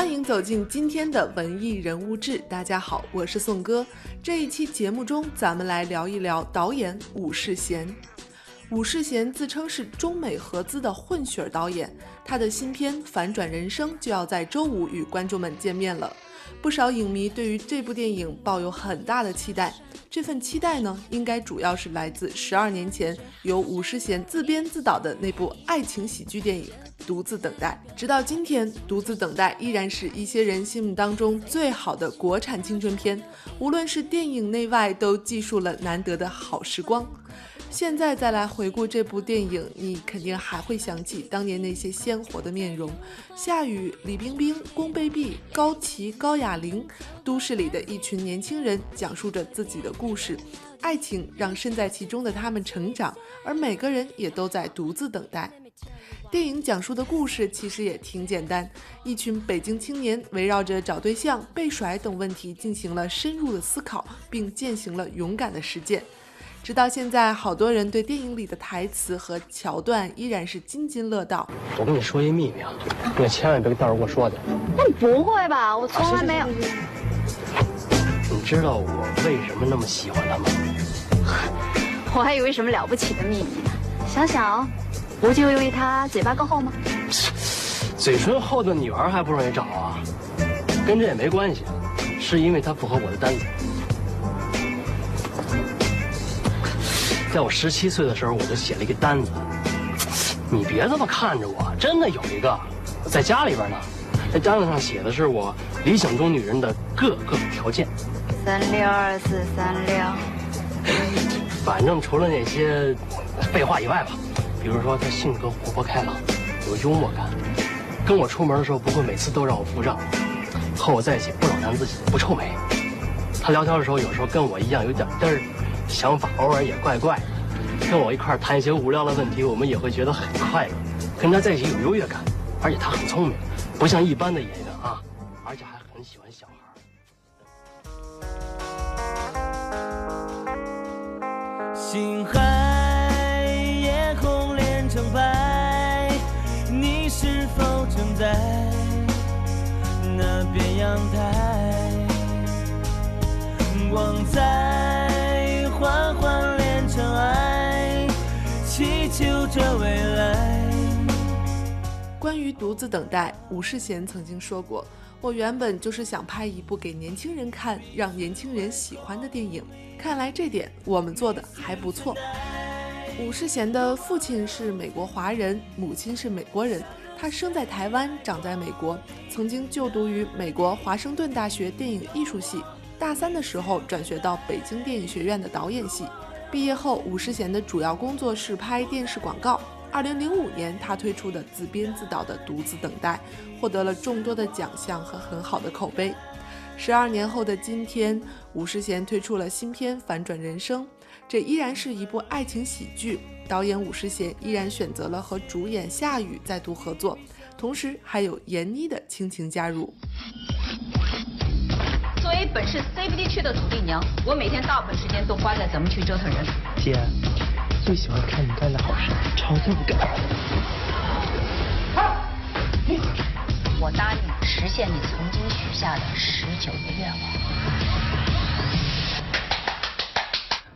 欢迎走进今天的文艺人物志。大家好，我是宋哥。这一期节目中，咱们来聊一聊导演武世贤。武世贤自称是中美合资的混血导演，他的新片《反转人生》就要在周五与观众们见面了。不少影迷对于这部电影抱有很大的期待，这份期待呢，应该主要是来自十二年前由武世贤自编自导的那部爱情喜剧电影《独自等待》。直到今天，《独自等待》依然是一些人心目当中最好的国产青春片，无论是电影内外，都记述了难得的好时光。现在再来回顾这部电影，你肯定还会想起当年那些鲜活的面容：夏雨、李冰冰、宫贝碧、高旗、高雅玲，都市里的一群年轻人讲述着自己的故事。爱情让身在其中的他们成长，而每个人也都在独自等待。电影讲述的故事其实也挺简单：一群北京青年围绕着找对象、被甩等问题进行了深入的思考，并践行了勇敢的实践。直到现在，好多人对电影里的台词和桥段依然是津津乐道。我跟你说一秘密啊，你可千万别到时候给我说去。那不会吧？我从来没有。你知道我为什么那么喜欢他吗？我还以为什么了不起的秘密呢。想想，不就因为他嘴巴够厚吗？嘴唇厚的女孩还不容易找啊？跟这也没关系，是因为他符合我的单子。在我十七岁的时候，我就写了一个单子。你别这么看着我，真的有一个，在家里边呢。这单子上写的是我理想中女人的各个条件。三六二四三六。反正除了那些废话以外吧，比如说她性格活泼开朗，有幽默感，跟我出门的时候不会每次都让我付账，和我在一起不老谈自己，不臭美。她聊天的时候有时候跟我一样有点嘚儿。想法偶尔也怪怪的，跟我一块儿谈一些无聊的问题，我们也会觉得很快乐。跟他在一起有优越感，而且他很聪明，不像一般的演员啊，而且还很喜欢小孩。星海夜空连成白，你是否正在那边阳台？光在。关于独自等待，武世贤曾经说过：“我原本就是想拍一部给年轻人看、让年轻人喜欢的电影。看来这点我们做的还不错。”武世贤的父亲是美国华人，母亲是美国人。他生在台湾，长在美国，曾经就读于美国华盛顿大学电影艺术系。大三的时候转学到北京电影学院的导演系，毕业后武世贤的主要工作是拍电视广告。二零零五年，他推出的自编自导的《独自等待》获得了众多的奖项和很好的口碑。十二年后的今天，吴世贤推出了新片《反转人生》，这依然是一部爱情喜剧。导演武世贤依然选择了和主演夏雨再度合作，同时还有闫妮的亲情加入。作为本市 CBD 区的土地娘，我每天大部分时间都花在怎么去折腾人。姐，最喜欢看你干的好事，超性感。我答应实现你曾经许下的十九个愿望。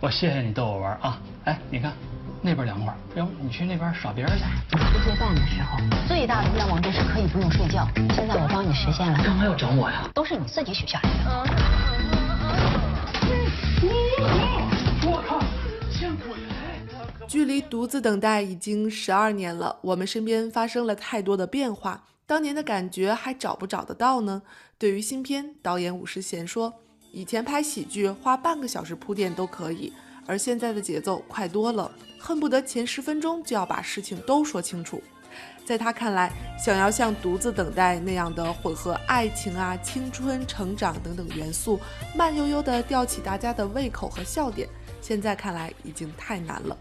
我谢谢你逗我玩啊！哎，你看。那边凉快，要不你去那边耍别人去。吃做饭的时候，最大的愿望就是可以不用睡觉。现在我帮你实现了。干嘛要整我呀？都是你自己许下来的。距离独自等待已经十二年了，我们身边发生了太多的变化，当年的感觉还找不找得到呢？对于新片，导演武世贤说，以前拍喜剧花半个小时铺垫都可以。而现在的节奏快多了，恨不得前十分钟就要把事情都说清楚。在他看来，想要像《独自等待》那样的混合爱情啊、青春、成长等等元素，慢悠悠地吊起大家的胃口和笑点，现在看来已经太难了。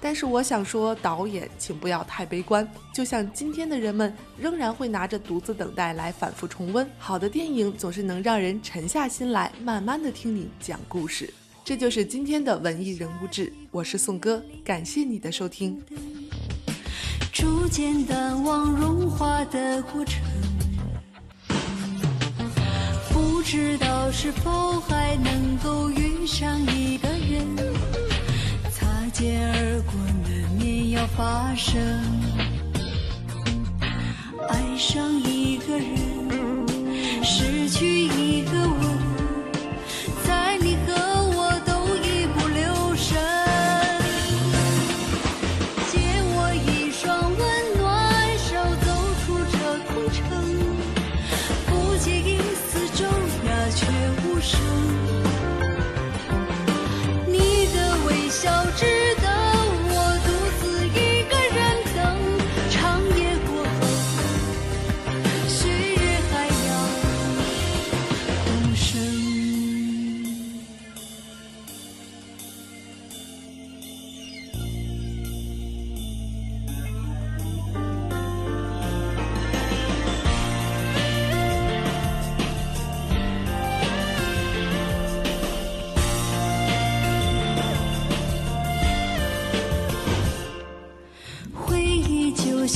但是我想说导演请不要太悲观就像今天的人们仍然会拿着独自等待来反复重温。好的电影总是能让人沉下心来慢慢的听你讲故事这就是今天的文艺人物志我是宋哥感谢你的收听。逐渐淡忘融化的过程不知道是否还能够遇上一个人。擦肩而过，难免要发生。爱上一个人，失去一个吻，在你和我都一不留神。借我一双温暖手，走出这空城。不介意四周鸦雀无声。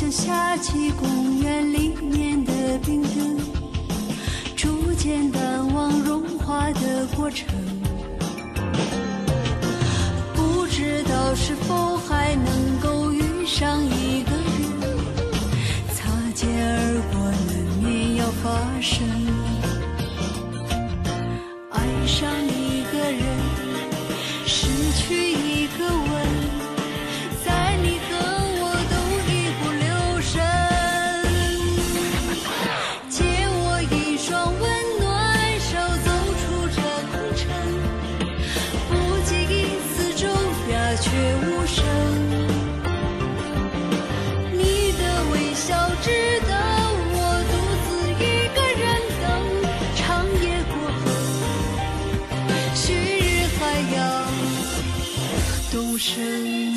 像夏季公园里面的冰灯逐渐淡忘融化的过程。不知道是是。